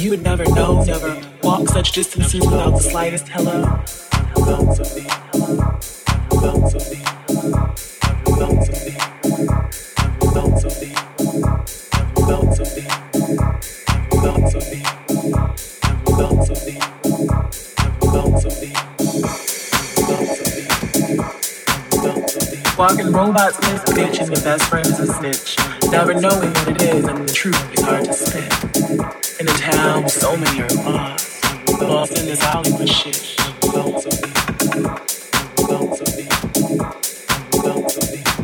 you would never know, never walk such distances without the slightest hello. Walking robots miss bitch and your best friend's a snitch. Never knowing what it is and the truth is hard to spit. In a town with so many are lost. In this Hollywood shit.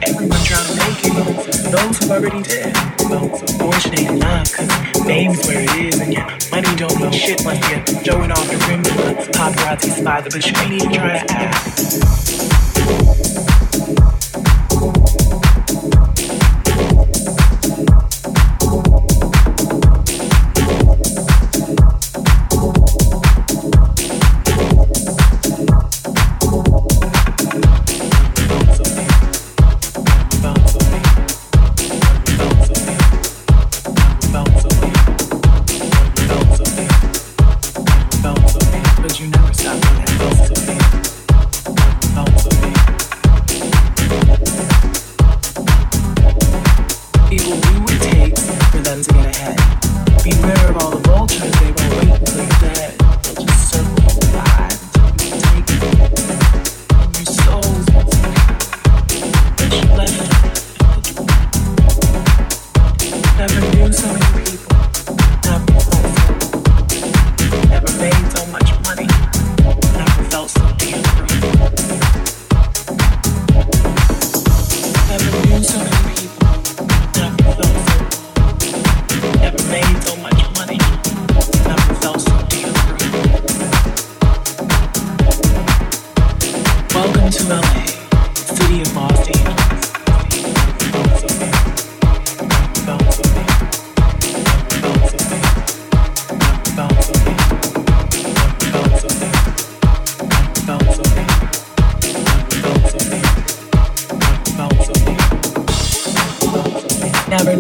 Everyone trying to make it. Those who already did. Fortunate enough, cause name's where it is, and yeah, money don't mean shit once you're showing off the rim paparazzi spies, but you ain't even trying to act.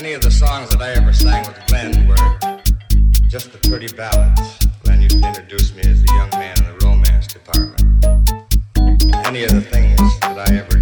Any of the songs that I ever sang with Glenn were just the pretty ballads. Glenn used to introduce me as the young man in the romance department. Any of the things that I ever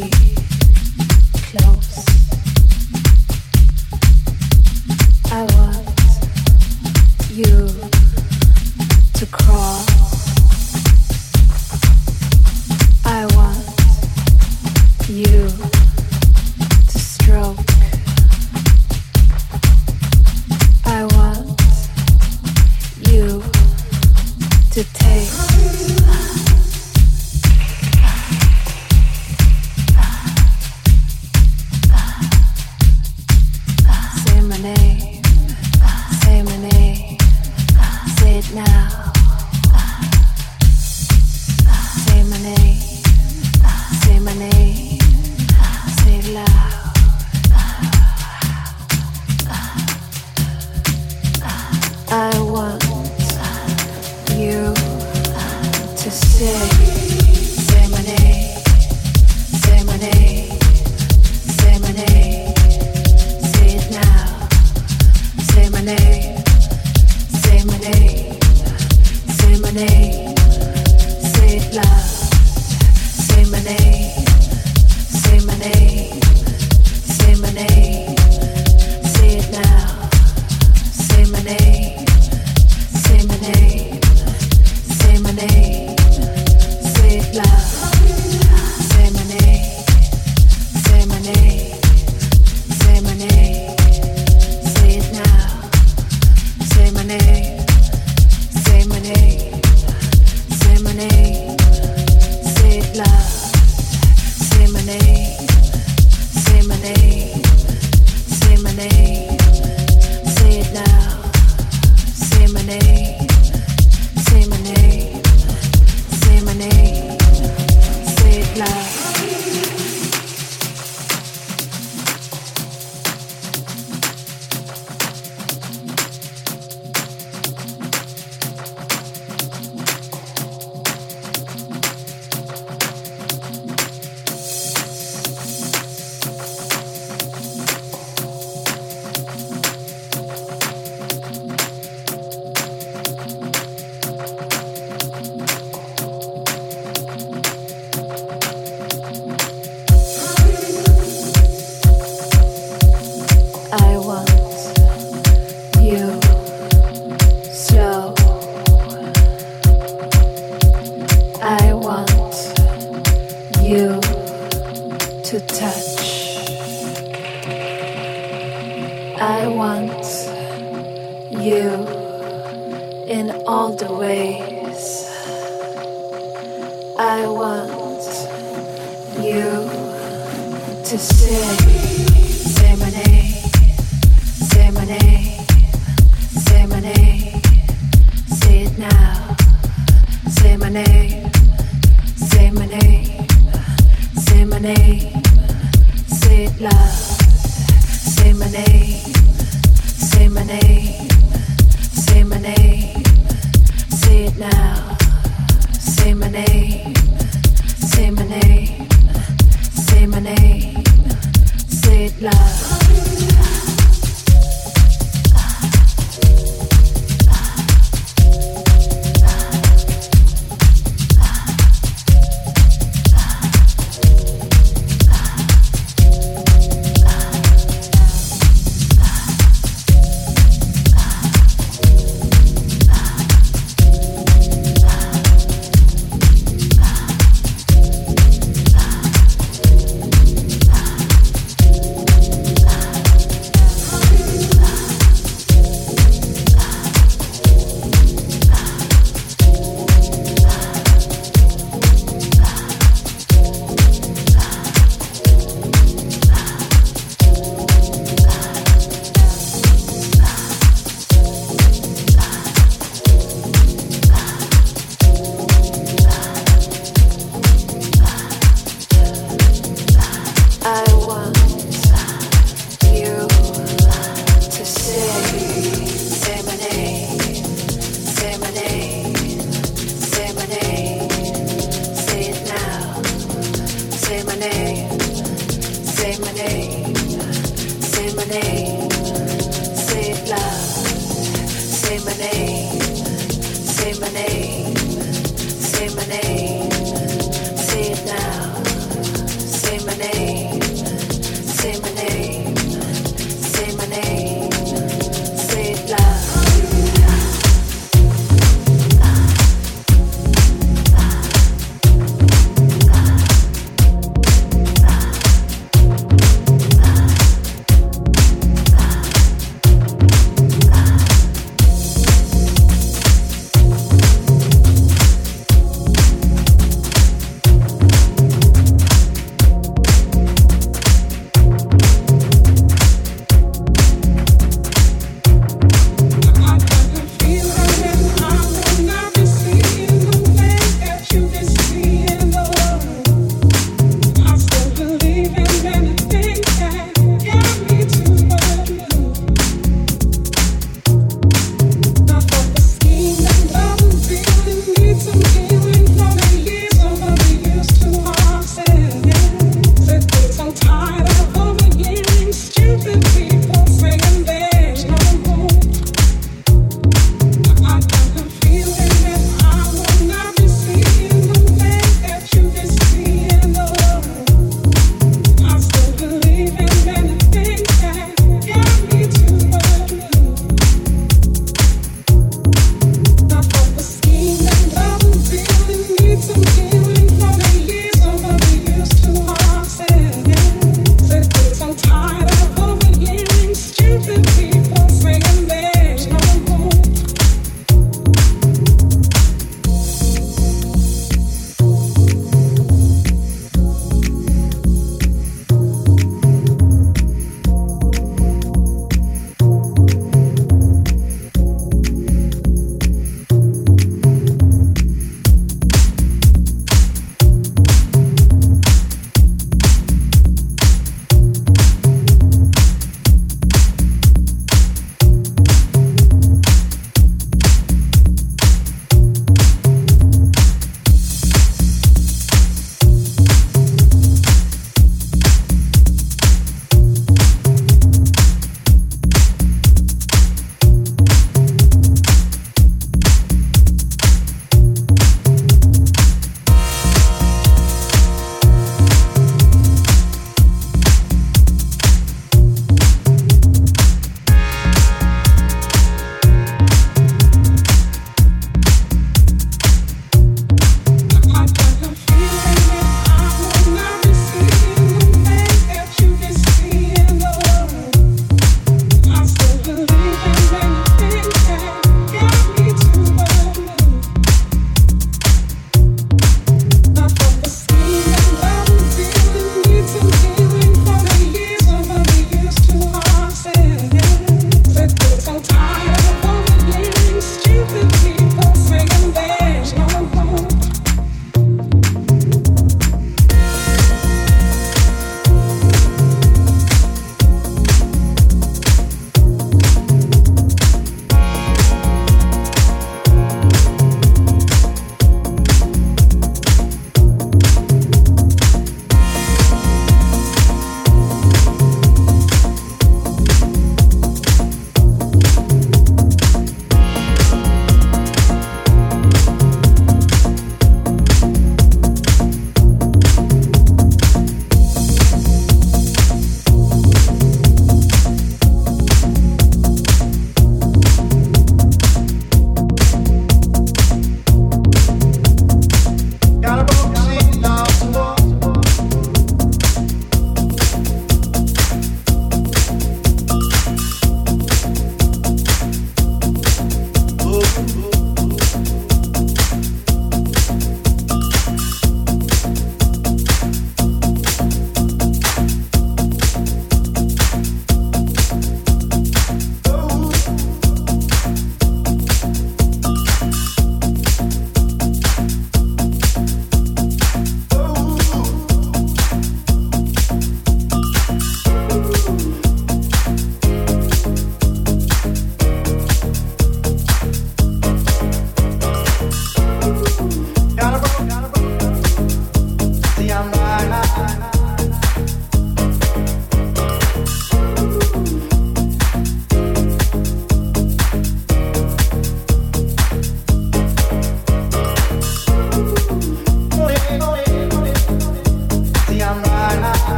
free.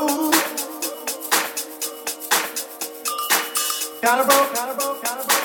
Got a road, got a road, got a road.